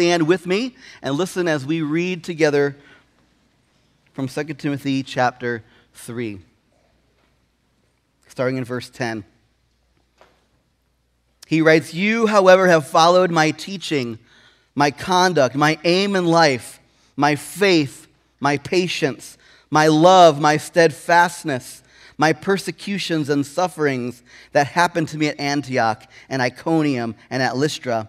stand with me and listen as we read together from 2 Timothy chapter 3, starting in verse 10. He writes, You, however, have followed my teaching, my conduct, my aim in life, my faith, my patience, my love, my steadfastness, my persecutions and sufferings that happened to me at Antioch and Iconium and at Lystra,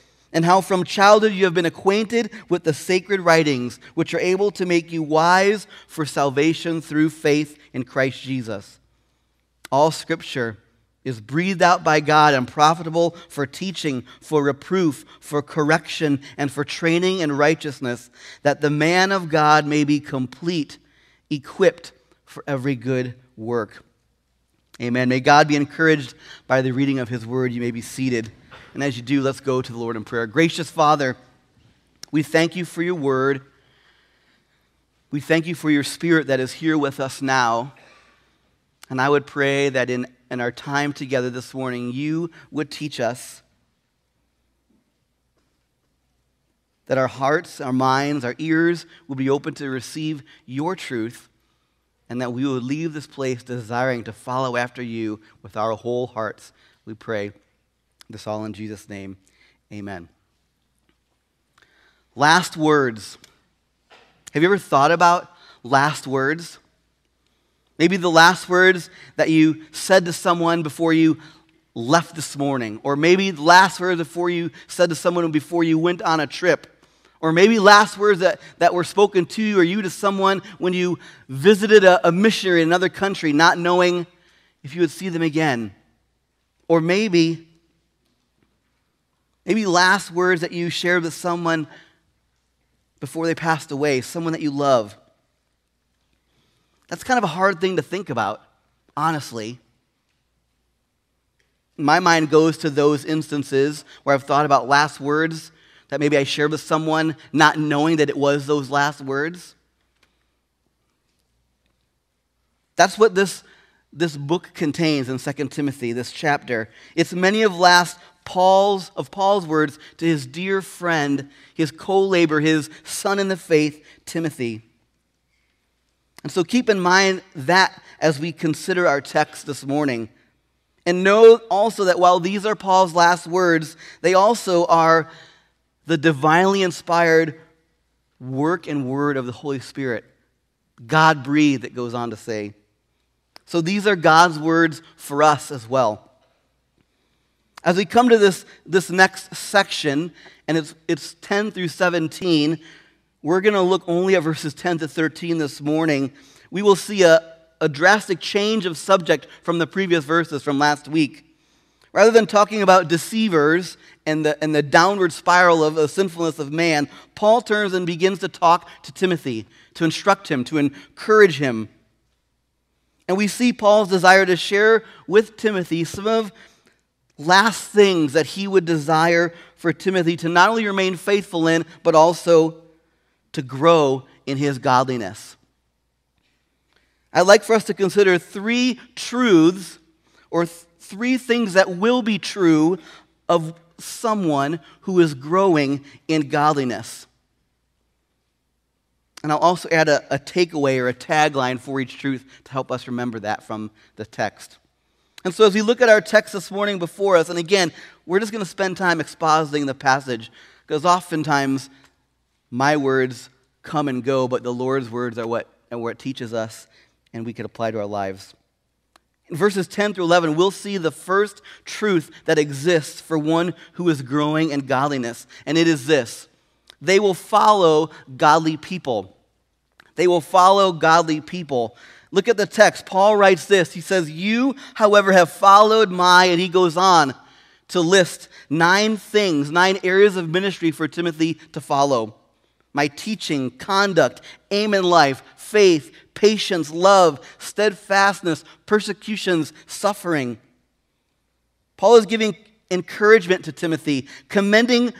and how from childhood you have been acquainted with the sacred writings, which are able to make you wise for salvation through faith in Christ Jesus. All scripture is breathed out by God and profitable for teaching, for reproof, for correction, and for training in righteousness, that the man of God may be complete equipped for every good work. Amen. May God be encouraged by the reading of his word. You may be seated. And as you do, let's go to the Lord in prayer. Gracious Father, we thank you for your word. We thank you for your spirit that is here with us now. And I would pray that in, in our time together this morning, you would teach us that our hearts, our minds, our ears will be open to receive your truth, and that we will leave this place desiring to follow after you with our whole hearts. We pray this all in Jesus' name. Amen. Last words. Have you ever thought about last words? Maybe the last words that you said to someone before you left this morning, or maybe the last words before you said to someone before you went on a trip, or maybe last words that, that were spoken to you or you to someone when you visited a, a missionary in another country, not knowing if you would see them again. Or maybe, maybe last words that you shared with someone before they passed away, someone that you love. That's kind of a hard thing to think about, honestly. My mind goes to those instances where I've thought about last words that maybe I shared with someone, not knowing that it was those last words. That's what this, this book contains in 2 Timothy, this chapter. It's many of last Paul's of Paul's words to his dear friend, his co-laborer, his son in the faith, Timothy. And so keep in mind that as we consider our text this morning. And know also that while these are Paul's last words, they also are the divinely inspired work and word of the Holy Spirit. God breathed, it goes on to say. So these are God's words for us as well. As we come to this, this next section, and it's, it's 10 through 17, we're going to look only at verses 10 to 13 this morning. We will see a, a drastic change of subject from the previous verses from last week. Rather than talking about deceivers and the, and the downward spiral of the sinfulness of man, Paul turns and begins to talk to Timothy, to instruct him, to encourage him. And we see Paul's desire to share with Timothy some of last things that he would desire for Timothy to not only remain faithful in, but also to grow in his godliness. I'd like for us to consider three truths or th- three things that will be true of someone who is growing in godliness. And I'll also add a, a, takeaway or a tagline for each truth to help us remember that from the text. And so, as we look at our text this morning before us, and again, we're just going to spend time expositing the passage because oftentimes my words come and go, but the Lord's words are what, and what teaches us and we can apply to our lives. In verses 10 through 11, we'll see the first truth that exists for one who is growing in godliness, and it is this they will follow godly people. They will follow godly people. Look at the text. Paul writes this. He says, You, however, have followed my, and he goes on to list nine things, nine areas of ministry for Timothy to follow. my teaching, conduct, aim in life, faith, patience, love, steadfastness, persecutions, suffering. Paul is giving encouragement to Timothy, commending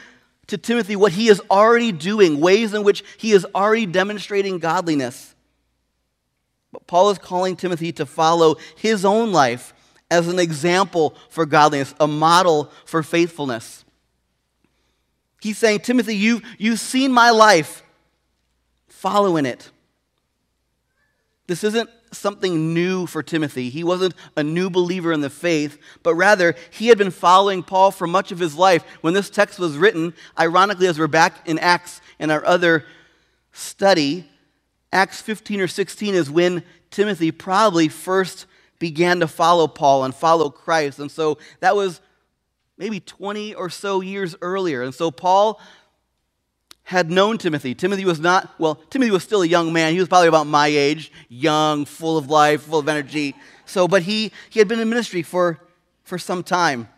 to Timothy what he is already doing, ways in which he is already demonstrating godliness. But Paul is calling Timothy to follow his own life as an example for godliness, a model for faithfulness. He's saying, Timothy, you, you've seen my life. Follow in it. This isn't something new for Timothy. He wasn't a new believer in the faith, but rather he had been following Paul for much of his life. When this text was written, ironically, as we're back in Acts in our other study, Acts 15 or 16 is when Timothy probably first began to follow Paul and follow Christ. And so that was maybe 20 or so years earlier. And so Paul had known Timothy. Timothy was not, well, Timothy was still a young man. He was probably about my age, young, full of life, full of energy. So, but he, he had been in ministry for, for some time.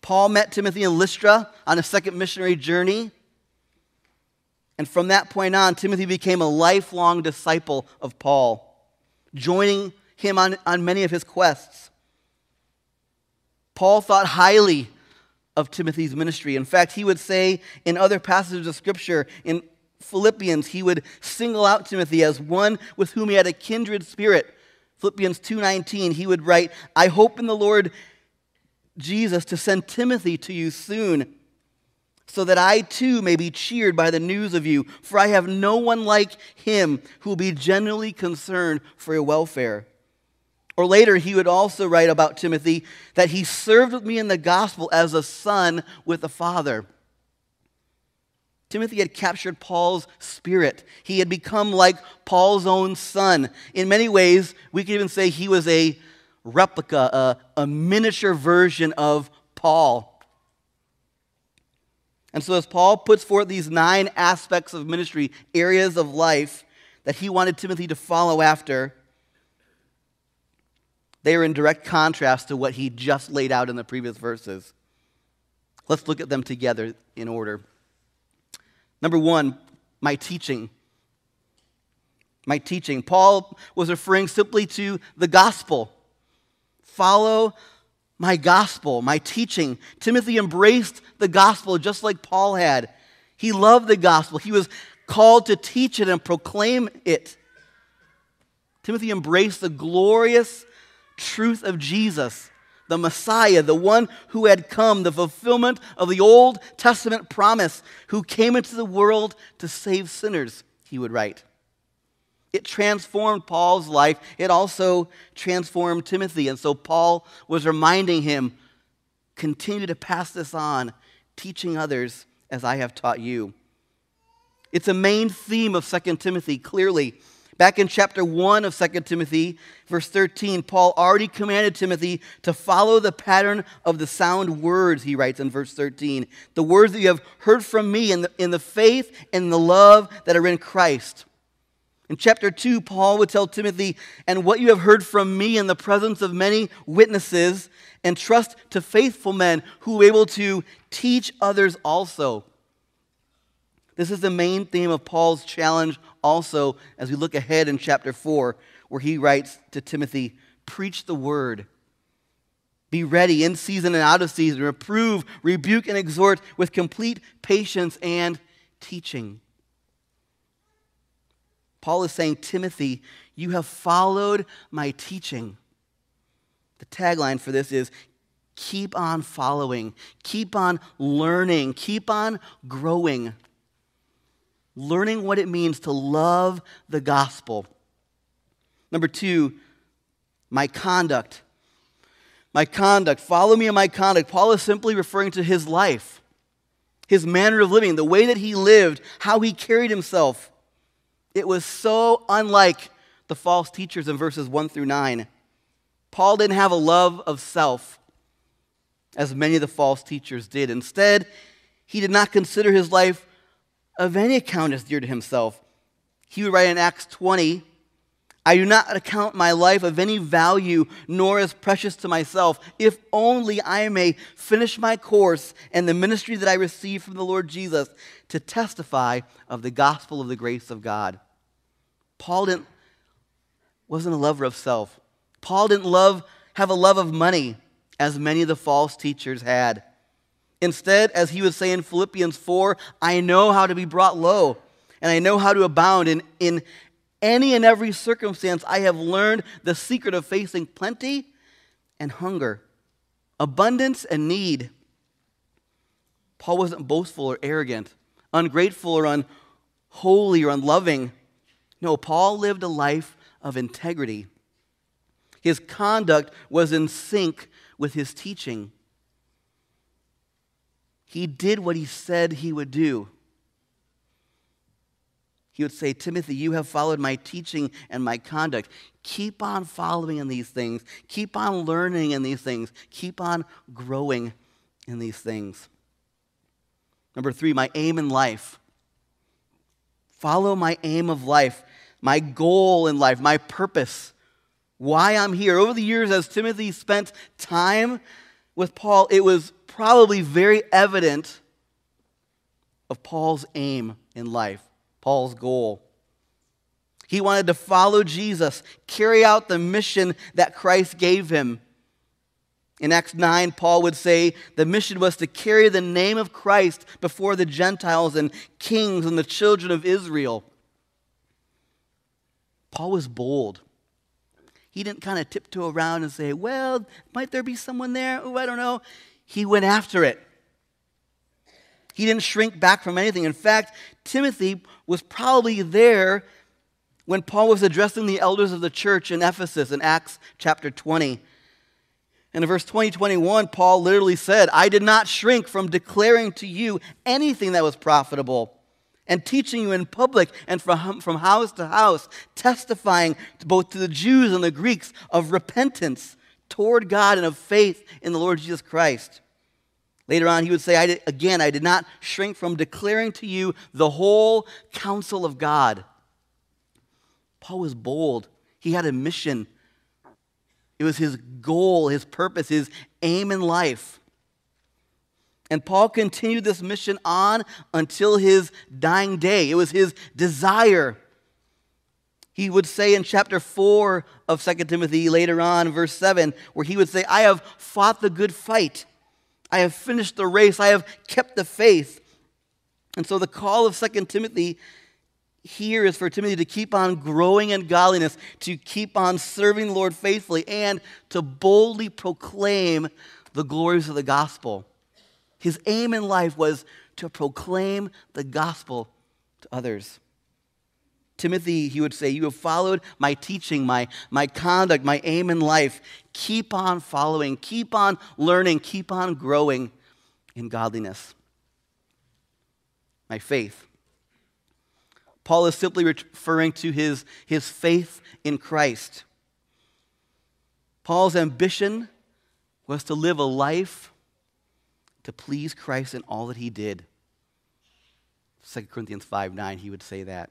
Paul met Timothy in Lystra on a second missionary journey. And from that point on, Timothy became a lifelong disciple of Paul, joining him on, on many of his quests. Paul thought highly of Timothy's ministry. In fact, he would say in other passages of Scripture, in Philippians, he would single out Timothy as one with whom he had a kindred spirit. Philippians 2:19, he would write, "I hope in the Lord Jesus to send Timothy to you soon, so that I too may be cheered by the news of you, for I have no one like him who will be genuinely concerned for your welfare." Or later, he would also write about Timothy that he served with me in the gospel as a son with a father. Timothy had captured Paul's spirit. He had become like Paul's own son. In many ways, we could even say he was a replica, a, a miniature version of Paul. And so, as Paul puts forth these nine aspects of ministry, areas of life that he wanted Timothy to follow after, they are in direct contrast to what he just laid out in the previous verses. Let's look at them together in order. Number one, my teaching. My teaching. Paul was referring simply to the gospel. Follow my gospel, my teaching. Timothy embraced the gospel just like Paul had. He loved the gospel. He was called to teach it and proclaim it. Timothy embraced the glorious truth of Jesus, the Messiah, the one who had come, the fulfillment of the Old Testament promise, who came into the world to save sinners, he would write. It transformed Paul's life. It also transformed Timothy. And so Paul was reminding him continue to pass this on, teaching others as I have taught you. It's a main theme of 2 Timothy, clearly. Back in chapter 1 of 2 Timothy, verse 13, Paul already commanded Timothy to follow the pattern of the sound words, he writes in verse 13. The words that you have heard from me in the, in the faith and the love that are in Christ. In chapter 2, Paul would tell Timothy, and what you have heard from me in the presence of many witnesses, and trust to faithful men who are able to teach others also. This is the main theme of Paul's challenge also as we look ahead in chapter 4, where he writes to Timothy Preach the word. Be ready in season and out of season. Reprove, rebuke, and exhort with complete patience and teaching. Paul is saying, Timothy, you have followed my teaching. The tagline for this is keep on following, keep on learning, keep on growing learning what it means to love the gospel. Number two, my conduct. My conduct. Follow me in my conduct. Paul is simply referring to his life, his manner of living, the way that he lived, how he carried himself. It was so unlike the false teachers in verses 1 through 9. Paul didn't have a love of self as many of the false teachers did. Instead, he did not consider his life of any account as dear to himself. He would write in Acts 20, I do not account my life of any value nor as precious to myself, if only I may finish my course and the ministry that I received from the Lord Jesus to testify of the gospel of the grace of God. Paul didn't, wasn't a lover of self. Paul didn't love, have a love of money, as many of the false teachers had. Instead, as he would say in Philippians 4, I know how to be brought low, and I know how to abound in, in any and every circumstance, I have learned the secret of facing plenty and hunger, abundance and need. Paul wasn't boastful or arrogant, ungrateful or unholy or unloving. No, Paul lived a life of integrity. His conduct was in sync with his teaching. He did what he said he would do he would say, Timothy, you have followed my teaching and my conduct. Keep on following in these things. Keep on learning in these things. Keep on growing in these things. Number three, my aim in life. Follow my aim of life, my goal in life, my purpose, why I'm here. Over the years, as Timothy spent time with Paul, it was probably very evident of Paul's aim in life. Paul's goal. He wanted to follow Jesus, carry out the mission that Christ gave him. In Acts 9, Paul would say the mission was to carry the name of Christ before the Gentiles and kings and the children of Israel. Paul was bold. He didn't kind of tiptoe around and say, Well, might there be someone there? Oh, I don't know. He went after it. He didn't shrink back from anything. In fact, Timothy was probably there when Paul was addressing the elders of the church in Ephesus in Acts chapter 20. And in verse 20, 21, Paul literally said, I did not shrink from declaring to you anything that was profitable and teaching you in public and from, from house to house, testifying to both to the Jews and the Greeks of repentance toward God and of faith in the Lord Jesus Christ. Later on, he would say, I did, Again, I did not shrink from declaring to you the whole counsel of God. Paul was bold. He had a mission, it was his goal, his purpose, his aim in life. And Paul continued this mission on until his dying day. It was his desire. He would say in chapter 4 of 2 Timothy, later on, verse 7, where he would say, I have fought the good fight. I have finished the race. I have kept the faith. And so the call of Second Timothy here is for Timothy to keep on growing in godliness, to keep on serving the Lord faithfully, and to boldly proclaim the glories of the gospel. His aim in life was to proclaim the gospel to others. Timothy, he would say, You have followed my teaching, my, my conduct, my aim in life. Keep on following, keep on learning, keep on growing in godliness. My faith. Paul is simply referring to his, his faith in Christ. Paul's ambition was to live a life to please Christ in all that he did. 2 Corinthians 5 9, he would say that.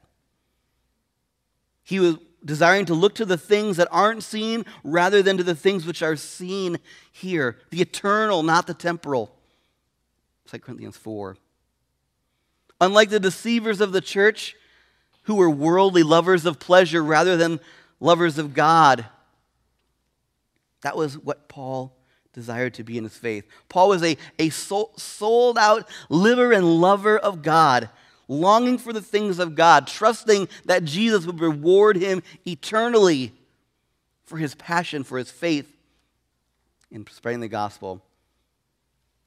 He was desiring to look to the things that aren't seen rather than to the things which are seen here the eternal, not the temporal. 2 Corinthians 4. Unlike the deceivers of the church, who were worldly lovers of pleasure rather than lovers of God, that was what Paul desired to be in his faith. Paul was a, a sold out liver and lover of God longing for the things of God, trusting that Jesus would reward him eternally for his passion, for his faith in spreading the gospel.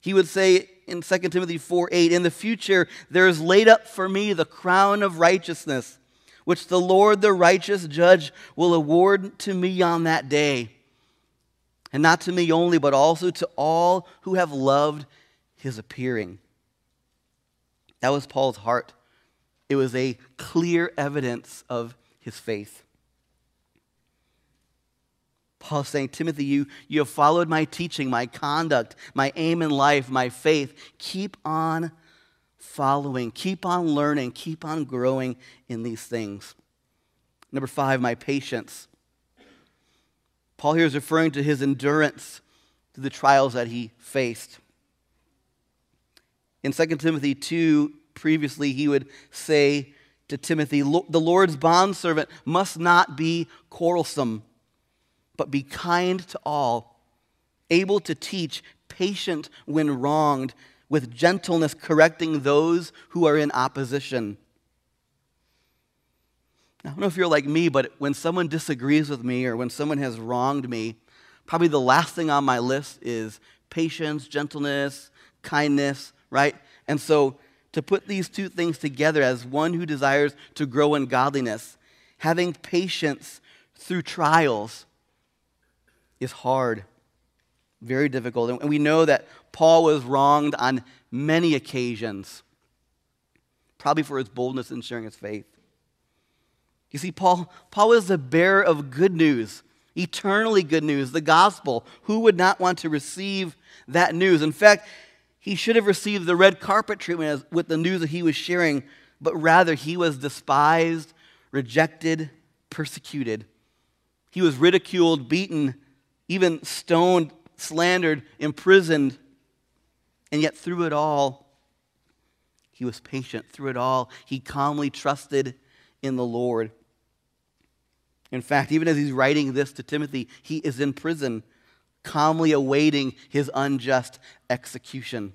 He would say in 2 Timothy 4 8, In the future there is laid up for me the crown of righteousness, which the Lord, the righteous judge, will award to me on that day. And not to me only, but also to all who have loved his appearing. That was Paul's heart. It was a clear evidence of his faith. Paul saying, Timothy, you, you have followed my teaching, my conduct, my aim in life, my faith. Keep on following, keep on learning, keep on growing in these things. Number five, my patience. Paul here is referring to his endurance through the trials that he faced. In 2 Timothy 2, previously, he would say to Timothy, The Lord's bondservant must not be quarrelsome, but be kind to all, able to teach, patient when wronged, with gentleness correcting those who are in opposition. I don't know if you're like me, but when someone disagrees with me or when someone has wronged me, probably the last thing on my list is patience, gentleness, kindness, right? And so to put these two things together as one who desires to grow in godliness, having patience through trials is hard, very difficult. And we know that Paul was wronged on many occasions, probably for his boldness in sharing his faith. You see, Paul, Paul is the bearer of good news, eternally good news, the gospel. Who would not want to receive that news? In fact, he should have received the red carpet treatment as, with the news that he was sharing, but rather he was despised, rejected, persecuted. He was ridiculed, beaten, even stoned, slandered, imprisoned. And yet, through it all, he was patient. Through it all, he calmly trusted in the Lord. In fact, even as he's writing this to Timothy, he is in prison, calmly awaiting his unjust execution.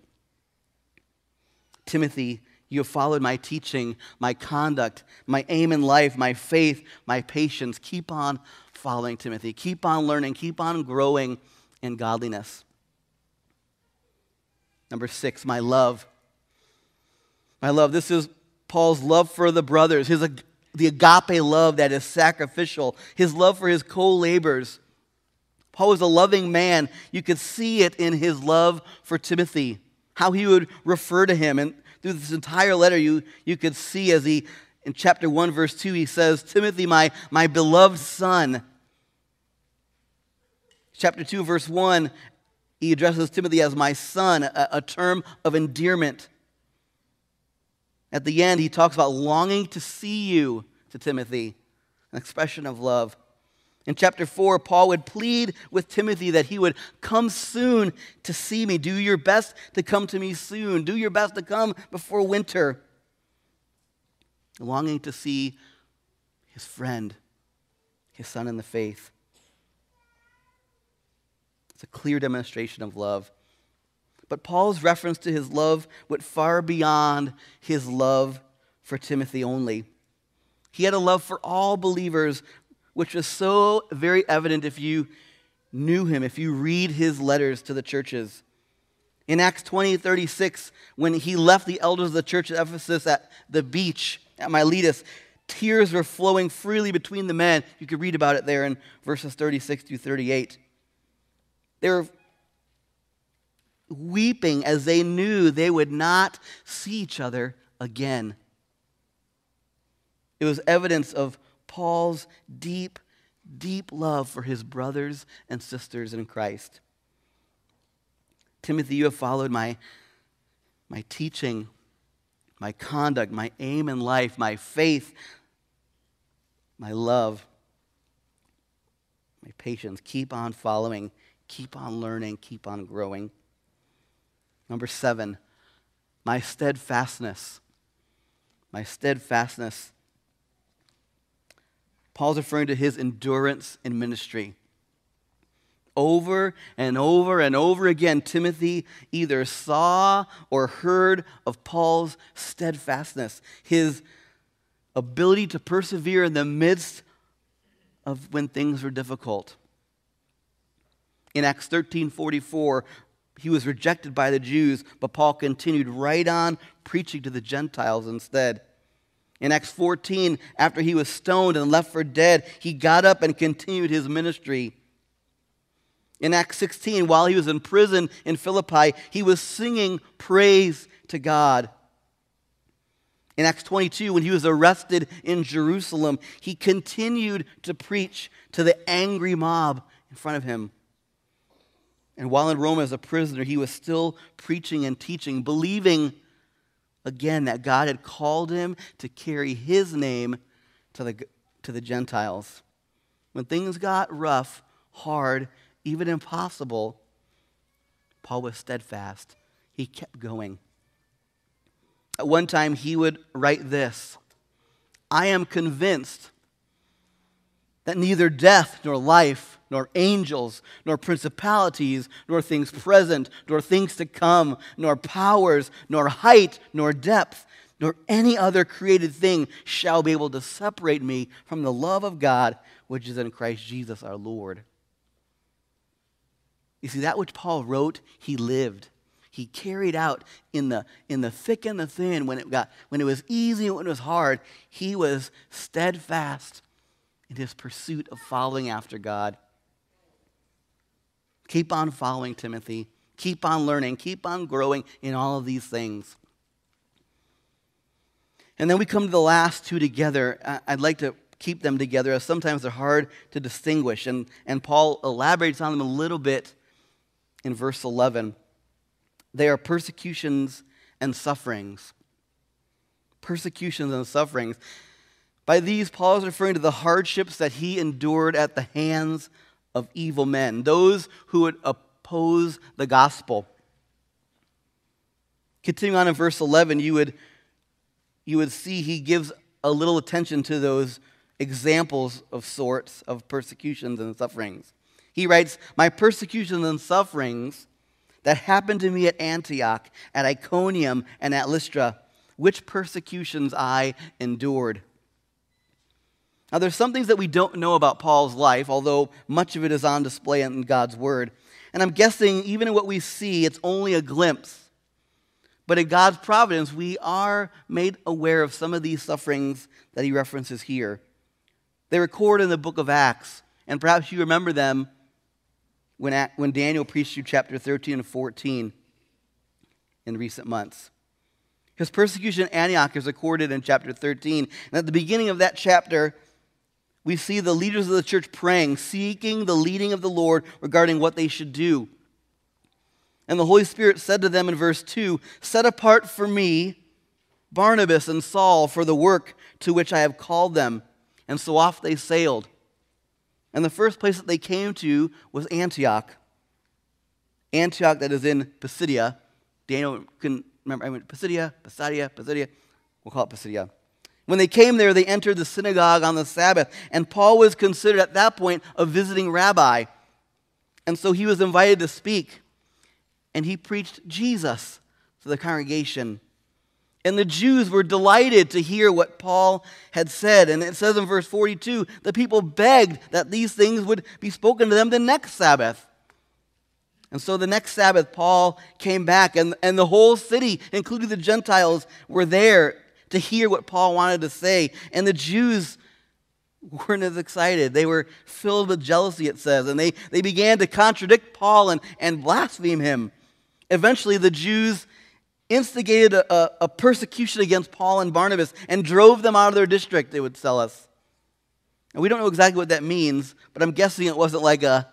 Timothy, you have followed my teaching, my conduct, my aim in life, my faith, my patience. Keep on following Timothy. Keep on learning. Keep on growing in godliness. Number six, my love. My love. This is Paul's love for the brothers, his the agape love that is sacrificial, his love for his co laborers. Paul was a loving man. You could see it in his love for Timothy, how he would refer to him. And through this entire letter, you, you could see as he, in chapter 1, verse 2, he says, Timothy, my, my beloved son. Chapter 2, verse 1, he addresses Timothy as my son, a, a term of endearment. At the end, he talks about longing to see you to Timothy, an expression of love. In chapter 4, Paul would plead with Timothy that he would come soon to see me. Do your best to come to me soon. Do your best to come before winter. Longing to see his friend, his son in the faith. It's a clear demonstration of love. But Paul's reference to his love went far beyond his love for Timothy only. He had a love for all believers, which was so very evident if you knew him, if you read his letters to the churches. In Acts 20 36, when he left the elders of the church at Ephesus at the beach at Miletus, tears were flowing freely between the men. You could read about it there in verses 36 through 38. They were weeping as they knew they would not see each other again. It was evidence of Paul's deep, deep love for his brothers and sisters in Christ. Timothy, you have followed my, my teaching, my conduct, my aim in life, my faith, my love, my patience. Keep on following, keep on learning, keep on growing. Number seven, my steadfastness. My steadfastness. Paul's referring to his endurance in ministry. Over and over and over again, Timothy either saw or heard of Paul's steadfastness, his ability to persevere in the midst of when things were difficult. In Acts 13 44, he was rejected by the Jews, but Paul continued right on preaching to the Gentiles instead. In Acts 14, after he was stoned and left for dead, he got up and continued his ministry. In Acts 16, while he was in prison in Philippi, he was singing praise to God. In Acts 22, when he was arrested in Jerusalem, he continued to preach to the angry mob in front of him. And while in Rome as a prisoner, he was still preaching and teaching, believing again that God had called him to carry his name to the, to the Gentiles. When things got rough, hard, even impossible, Paul was steadfast. He kept going. At one time, he would write this I am convinced that neither death nor life, nor angels, nor principalities, nor things present, nor things to come, nor powers, nor height, nor depth, nor any other created thing shall be able to separate me from the love of God which is in Christ Jesus our Lord. You see, that which Paul wrote, he lived. He carried out in the, in the thick and the thin, when it, got, when it was easy and when it was hard, he was steadfast in his pursuit of following after God. Keep on following Timothy. Keep on learning. Keep on growing in all of these things. And then we come to the last two together. I'd like to keep them together as sometimes they're hard to distinguish. And, and Paul elaborates on them a little bit in verse 11. They are persecutions and sufferings. Persecutions and sufferings. By these, Paul is referring to the hardships that he endured at the hands of evil men, those who would oppose the gospel. Continuing on in verse 11, you would, you would see he gives a little attention to those examples of sorts of persecutions and sufferings. He writes, My persecutions and sufferings that happened to me at Antioch, at Iconium, and at Lystra, which persecutions I endured. Now, there's some things that we don't know about Paul's life, although much of it is on display in God's Word. And I'm guessing, even in what we see, it's only a glimpse. But in God's providence, we are made aware of some of these sufferings that he references here. They record in the book of Acts, and perhaps you remember them when, when Daniel preached you chapter 13 and 14 in recent months. His persecution at Antioch is recorded in chapter 13. And at the beginning of that chapter, we see the leaders of the church praying, seeking the leading of the Lord regarding what they should do. And the Holy Spirit said to them in verse 2 Set apart for me Barnabas and Saul for the work to which I have called them. And so off they sailed. And the first place that they came to was Antioch. Antioch, that is in Pisidia. Daniel couldn't remember. I mean, Pisidia, Pisidia, Pisidia. We'll call it Pisidia. When they came there, they entered the synagogue on the Sabbath. And Paul was considered at that point a visiting rabbi. And so he was invited to speak. And he preached Jesus to the congregation. And the Jews were delighted to hear what Paul had said. And it says in verse 42 the people begged that these things would be spoken to them the next Sabbath. And so the next Sabbath, Paul came back, and, and the whole city, including the Gentiles, were there to hear what Paul wanted to say. And the Jews weren't as excited. They were filled with jealousy, it says, and they, they began to contradict Paul and, and blaspheme him. Eventually, the Jews instigated a, a, a, persecution against Paul and Barnabas and drove them out of their district, they would tell us. And we don't know exactly what that means, but I'm guessing it wasn't like a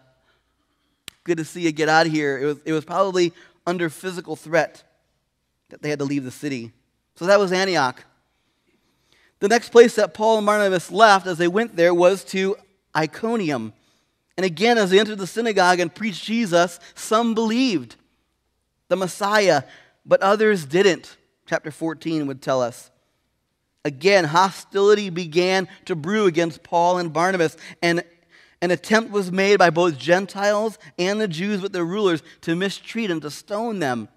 good to see you get out of here. It was, it was probably under physical threat that they had to leave the city. So that was Antioch. The next place that Paul and Barnabas left as they went there was to Iconium. And again, as they entered the synagogue and preached Jesus, some believed the Messiah but others didn't. Chapter 14 would tell us. Again, hostility began to brew against Paul and Barnabas, and an attempt was made by both Gentiles and the Jews with their rulers to mistreat and to stone them.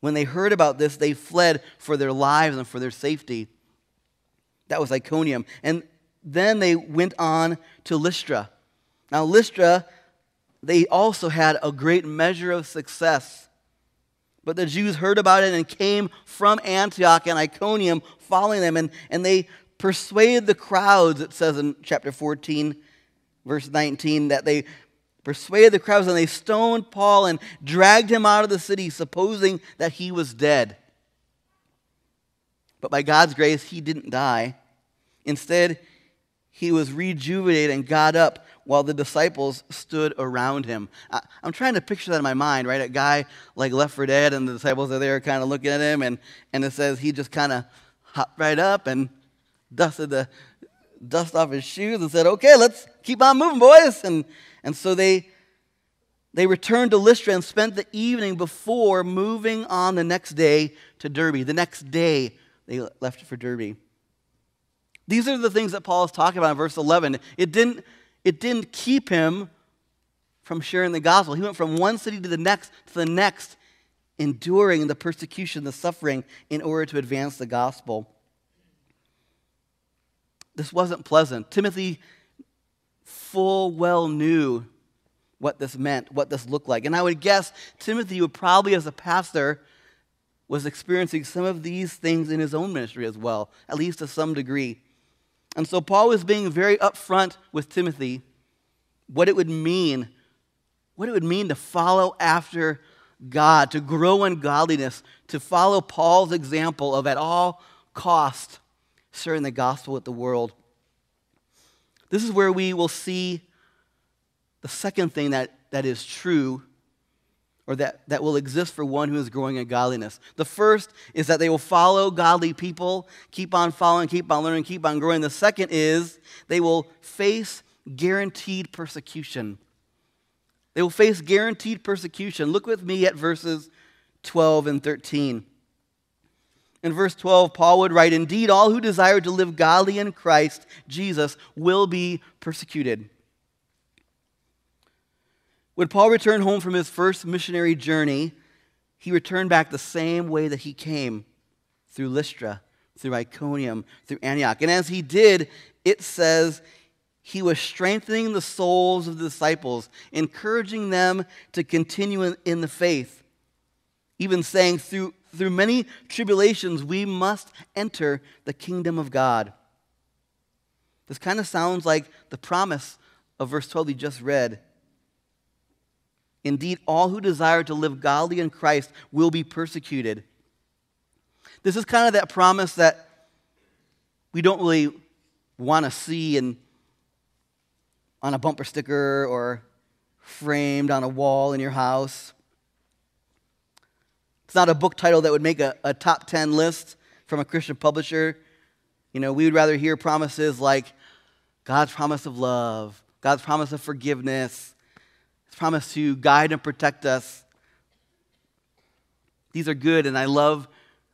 When they heard about this, they fled for their lives and for their safety. That was Iconium. And then they went on to Lystra. Now, Lystra, they also had a great measure of success. But the Jews heard about it and came from Antioch and Iconium following them, and, and they persuaded the crowds, it says in chapter 14, verse 19, that they persuaded the crowds and they stoned Paul and dragged him out of the city, supposing that he was dead. But by God's grace, he didn't die. Instead, he was rejuvenated and got up while the disciples stood around him. I, am trying to picture that in my mind, right? A guy like left for dead, and the disciples are there kind of looking at him, and, and it says he just kind of hopped right up and dusted the dust off his shoes and said, Okay, let's keep on moving, boys. And, and so they, they returned to Lystra and spent the evening before moving on the next day to Derbe. The next day, they left for Derbe. These are the things that Paul is talking about in verse 11. It didn't, it didn't keep him from sharing the gospel. He went from one city to the next to the next, enduring the persecution, the suffering, in order to advance the gospel. This wasn't pleasant. Timothy full well knew what this meant, what this looked like. And I would guess Timothy would probably, as a pastor, was experiencing some of these things in his own ministry as well, at least to some degree. And so Paul was being very upfront with Timothy what it would mean, what it would mean to follow after God, to grow in godliness, to follow Paul's example of at all cost sharing the gospel with the world. This is where we will see the second thing that, that is true or that, that will exist for one who is growing in godliness. The first is that they will follow godly people, keep on following, keep on learning, keep on growing. The second is they will face guaranteed persecution. They will face guaranteed persecution. Look with me at verses 12 and 13. In verse 12, Paul would write, Indeed, all who desire to live godly in Christ Jesus will be persecuted. When Paul returned home from his first missionary journey, he returned back the same way that he came through Lystra, through Iconium, through Antioch. And as he did, it says he was strengthening the souls of the disciples, encouraging them to continue in, the faith, even saying, through, through many tribulations, we must enter the kingdom of God. This kind of sounds like the promise of verse 12 we just read. Indeed, all who desire to live godly in Christ will be persecuted. This is kind of that promise that we don't really want to see in, on a bumper sticker or framed on a wall in your house. It's not a book title that would make a, a top 10 list from a Christian publisher. You know, we would rather hear promises like God's promise of love, God's promise of forgiveness, His promise to guide and protect us. These are good, and I love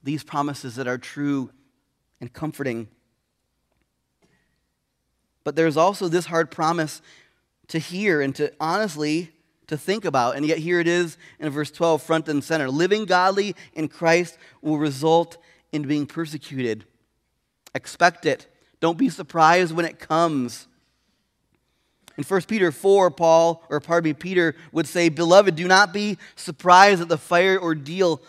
these promises that are true and comforting. But there's also this hard promise to hear and to honestly to think about. And yet here it is in verse 12, front and center. Living godly in Christ will result in being persecuted. Expect it. Don't be surprised when it comes. In 1 Peter 4, Paul, or pardon me, Peter would say, Beloved, do not be surprised at the fire ordeal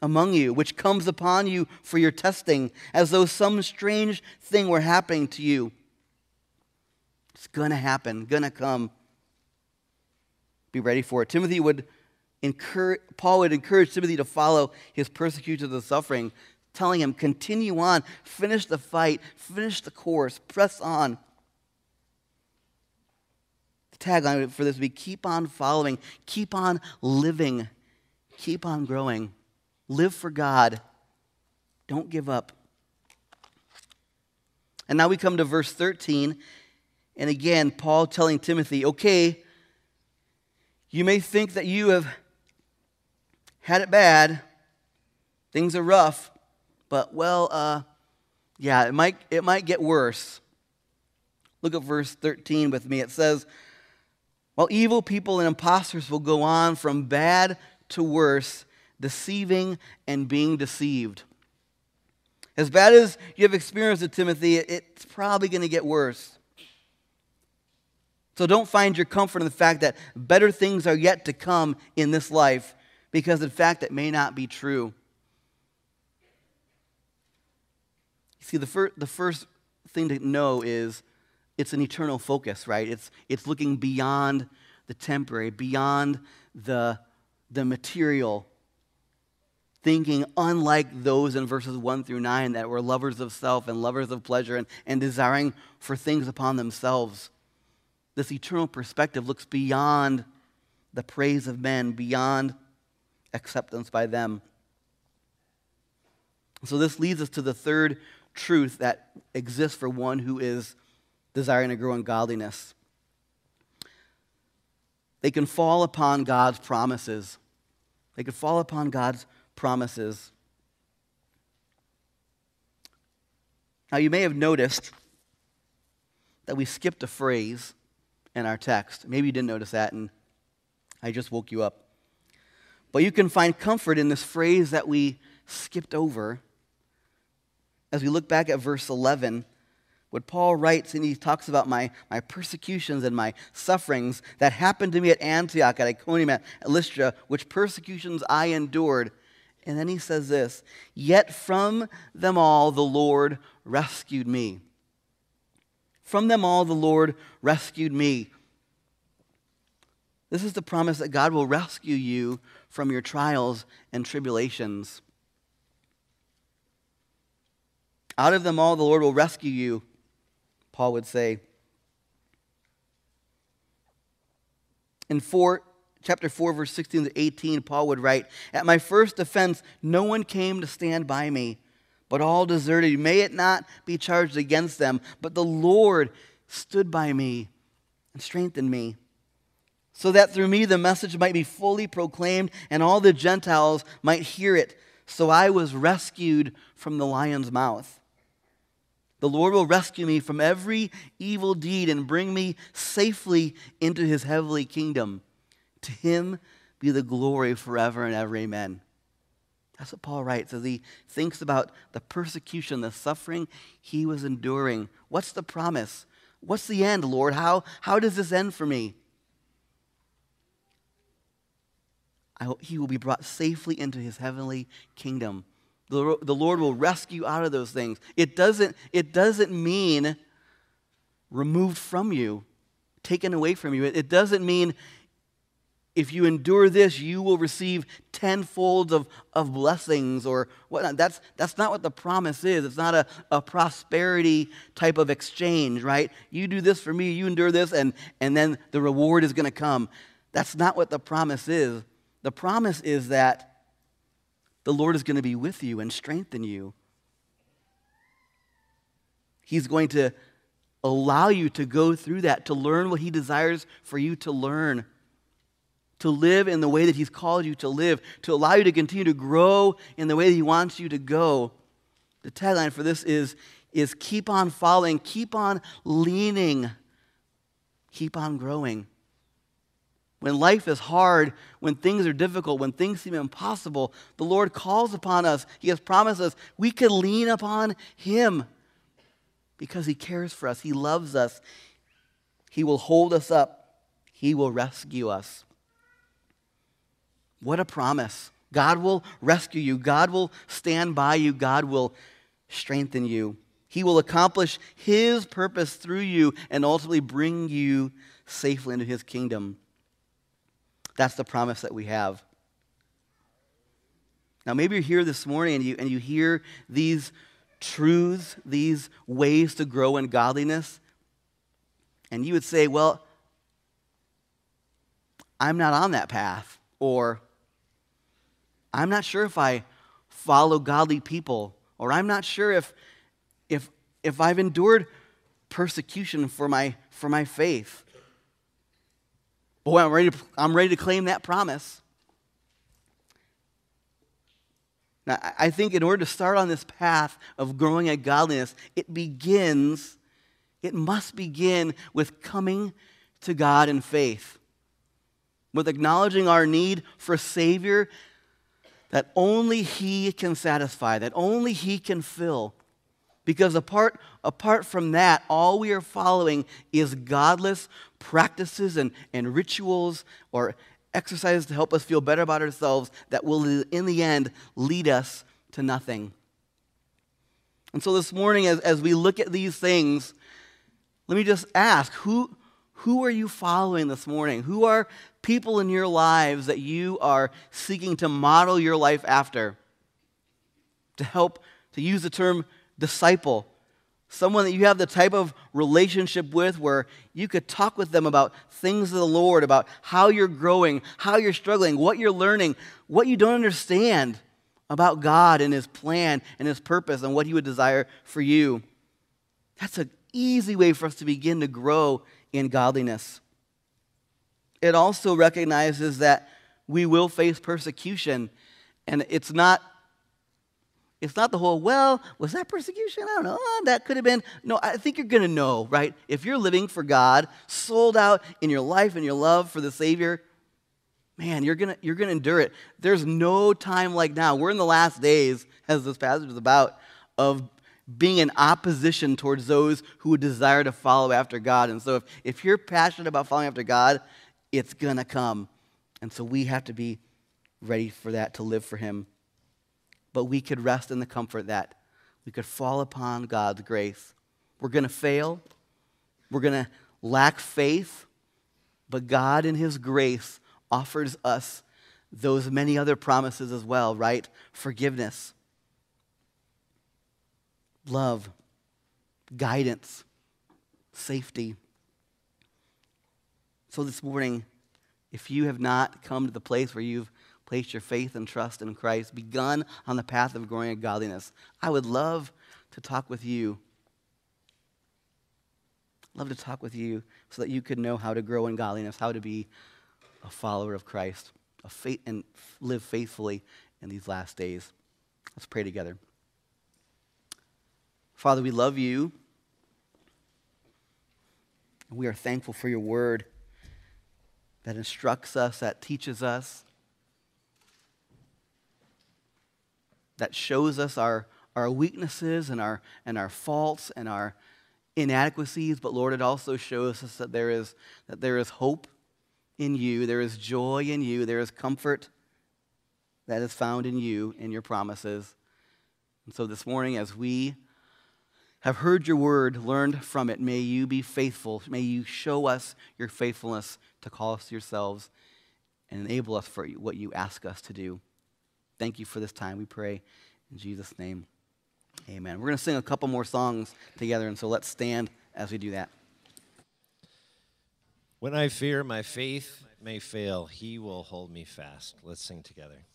among you, which comes upon you for your testing, as though some strange thing were happening to you. It's going to happen, going to come. Be ready for it. Timothy would encourage, Paul would encourage Timothy to follow his persecutions and suffering, telling him, continue on, finish the fight, finish the course, press on The tagline for this would be keep on following, keep on living, keep on growing. Live for God. Don't give up. And now we come to verse 13. And again, Paul telling Timothy, okay, you may think that you have had it bad, things are rough, but well, uh, yeah, it might, it might get worse. Look at verse 13 with me. It says, while evil people and impostors will go on from bad to worse, deceiving and being deceived. As bad as you have experienced it, Timothy, it's probably going to get worse. So don't find your comfort in the fact that better things are yet to come in this life, because in fact, it may not be true. See, the, fir- the first thing to know is it's an eternal focus, right? It's, it's looking beyond the temporary, beyond the, the material, thinking unlike those in verses 1 through 9 that were lovers of self and lovers of pleasure and, and desiring for things upon themselves. This eternal perspective looks beyond the praise of men, beyond acceptance by them. So, this leads us to the third truth that exists for one who is desiring to grow in godliness. They can fall upon God's promises. They can fall upon God's promises. Now, you may have noticed that we skipped a phrase in our text. Maybe you didn't notice that, and I just woke you up. But you can find comfort in this phrase that we skipped over as we look back at verse 11 what Paul writes, and he talks about my, my persecutions and my sufferings that happened to me at Antioch, at Iconium, at Lystra, which persecutions I endured. And then he says this Yet from them all the Lord rescued me. From them all the Lord rescued me. This is the promise that God will rescue you from your trials and tribulations. Out of them all, the Lord will rescue you. Paul would say. In 4, chapter 4, verse 16 to 18, Paul would write, At my first offense, no one came to stand by me, but all deserted. May it not be charged against them, but the Lord stood by me and strengthened me, so that through me the message might be fully proclaimed and all the Gentiles might hear it. So I was rescued from the lion's mouth. The Lord will rescue me from every evil deed and bring me safely into his heavenly kingdom. To him be the glory forever and ever. Amen. That's what Paul writes as he thinks about the persecution, the suffering he was enduring. What's the promise? What's the end, Lord? How, how does this end for me? I, hope he will be brought safely into his heavenly kingdom. The, the Lord will rescue out of those things. It doesn't, it doesn't mean removed from you, taken away from you. It, it doesn't mean if you endure this, you will receive tenfold of, of blessings or whatnot. That's, that's not what the promise is. It's not a, a prosperity type of exchange, right? You do this for me, you endure this, and, and then the reward is going to come. That's not what the promise is. The promise is that the Lord is going to be with you and strengthen you. He's going to allow you to go through that, to learn what He desires for you to learn, to live in the way that He's called you to live, to allow you to continue to grow in the way that He wants you to go. The tagline for this is, is keep on following, keep on leaning, keep on growing. When life is hard, when things are difficult, when things seem impossible, the Lord calls upon us. He has promised us we can lean upon Him because He cares for us. He loves us. He will hold us up, He will rescue us. What a promise! God will rescue you, God will stand by you, God will strengthen you. He will accomplish His purpose through you and ultimately bring you safely into His kingdom. That's the promise that we have. Now, maybe you're here this morning and you, and you hear these truths, these ways to grow in godliness, and you would say, Well, I'm not on that path, or I'm not sure if I follow godly people, or I'm not sure if, if, if I've endured persecution for my, for my faith. Boy, I'm ready to, I'm ready to claim that promise. Now, I think in order to start on this path of growing at godliness, it begins, it must begin with coming to God in faith, with acknowledging our need for a Savior that only He can satisfy, that only He can fill. Because apart, apart from that, all we are following is godless practices and, and rituals or exercises to help us feel better about ourselves that will, in the end, lead us to nothing. And so this morning, as, as we look at these things, let me just ask who, who are you following this morning? Who are people in your lives that you are seeking to model your life after? To help, to use the term disciple, someone that you have the type of relationship with where you could talk with them about things of the Lord, about how you're growing, how you're struggling, what you're learning, what you don't understand, about God and His plan and His purpose and what He would desire for you. That's an easy way for us to begin to grow in godliness. It also recognizes that we will face persecution, and it's not. It's not the whole, well, was that persecution? I don't know. Oh, that could have been. No, I think you're going to know, right? If you're living for God, sold out in your life and your love for the Savior, man, you're going to you're going to endure it. There's no time like now. We're in the last days, as this passage is about, of being in opposition towards those who would desire to follow after God. And so if, if you're passionate about following after God, it's going to come. And so we have to be ready for that, to live for Him. But we could rest in the comfort that we could fall upon God's grace. We're going to fail, we're going to lack faith, but God, in His grace, offers us those many other promises as well, right? Forgiveness love, guidance, safety. So this morning, if you have not come to the place where you've placed your faith and trust in Christ, begun on the path of growing in godliness, I would love to talk with you. Love to talk with you so that you could know how to grow in godliness, how to be a follower of Christ, a faith, and live faithfully in these last days. Let's pray together. Father, we love you. We are thankful for your word that instructs us, that teaches us, that shows us our, our weaknesses and our, and our faults and our inadequacies. But Lord, it also shows us that there is, that there is hope in you, there is joy in you, there is comfort that is found in you, in your promises. And so this morning, as we have heard your word, learned from it, may you be faithful. May you show us your faithfulness to call us to yourselves and enable us for what you ask us to do. Thank you for this time, we pray. In Jesus' name, amen. We're going to sing a couple more songs together, and so let's stand as we do that. When I fear my faith may fail, he will hold me fast. Let's sing together.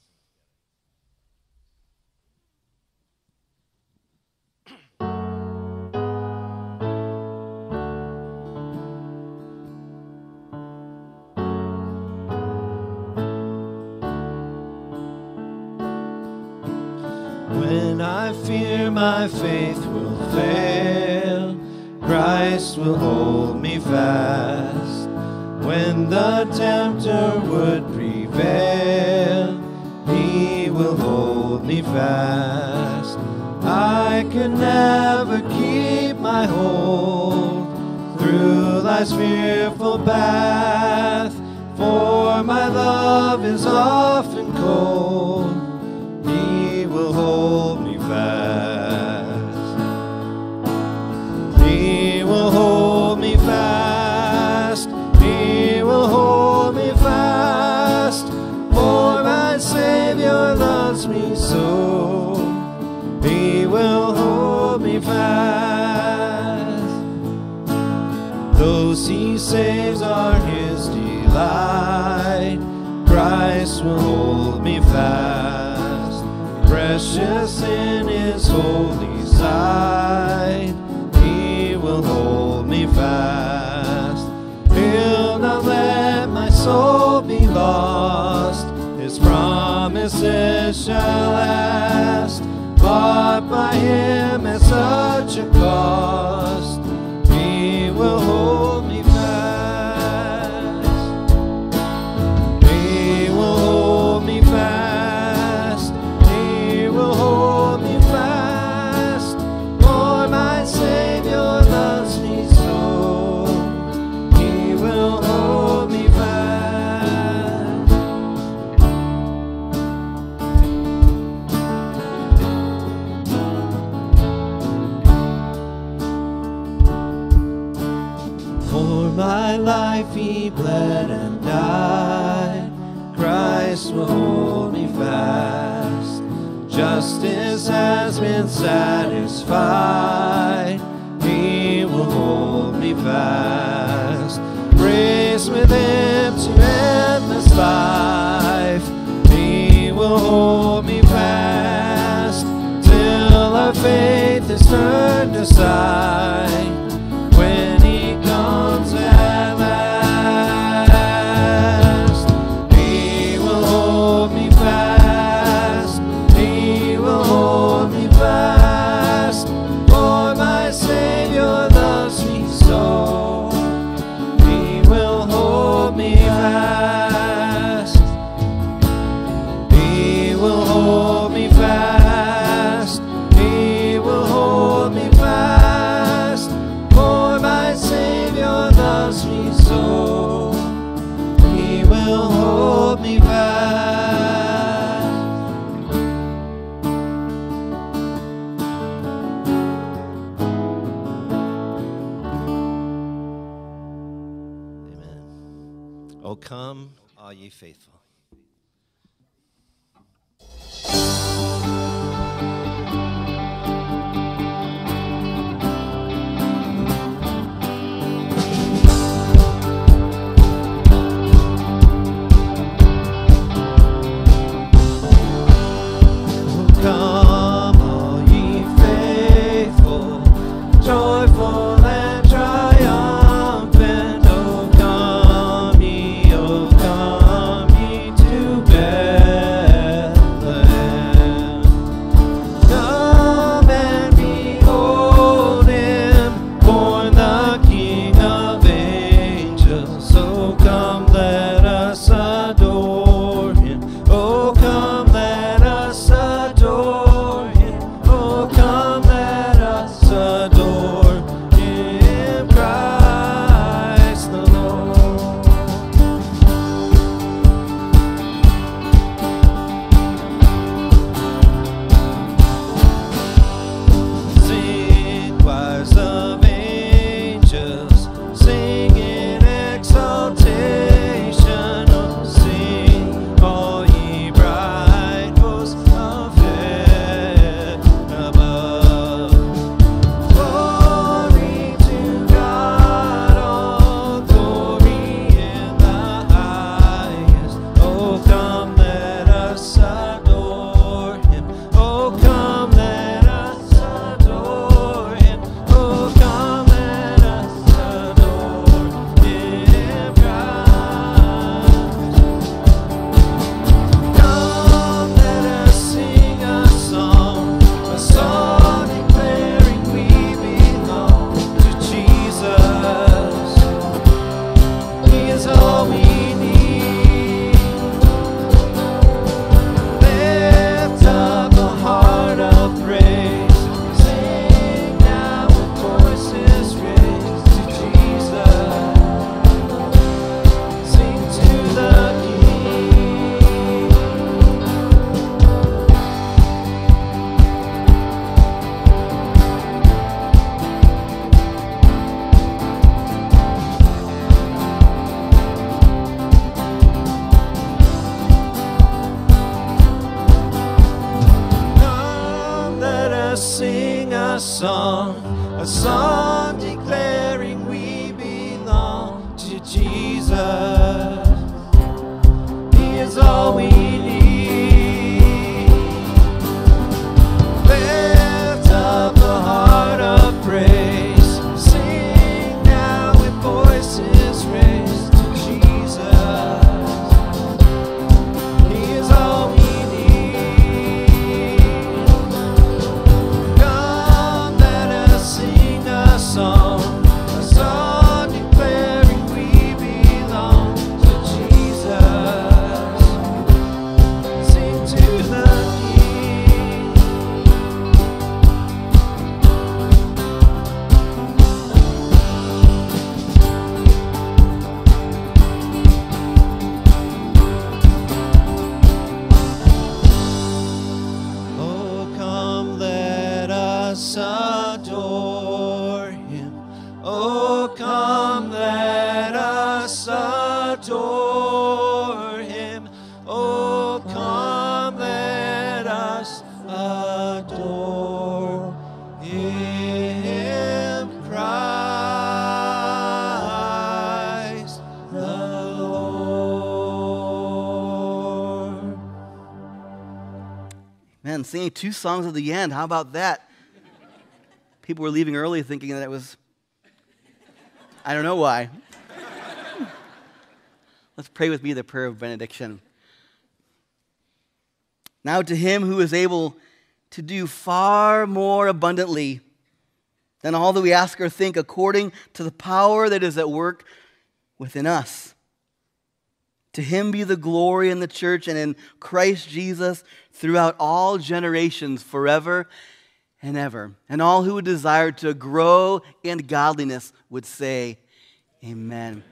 My faith will fail, Christ will hold me fast. When the tempter would prevail, he will hold me fast. I can never keep my hold through life's fearful path, for my love is often cold. Saves are his delight. Christ will hold me fast precious in his holy sight. He will hold me fast. He'll not let my soul be lost. His promises shall last. Bought by him at such a cost. has been satisfied. He will hold me fast. Race with him to endless life. He will hold me fast. Till our faith is turned aside. Two songs at the end. How about that? people were leaving early thinking that it was, I don't know why. Let's pray with me the prayer of benediction. Now, to him who is able to do far more abundantly than all that we ask or think, according to the power that is at work within us. To him be the glory in the church and in Christ Jesus throughout all generations, forever and ever. And all who would desire to grow in godliness would say, Amen.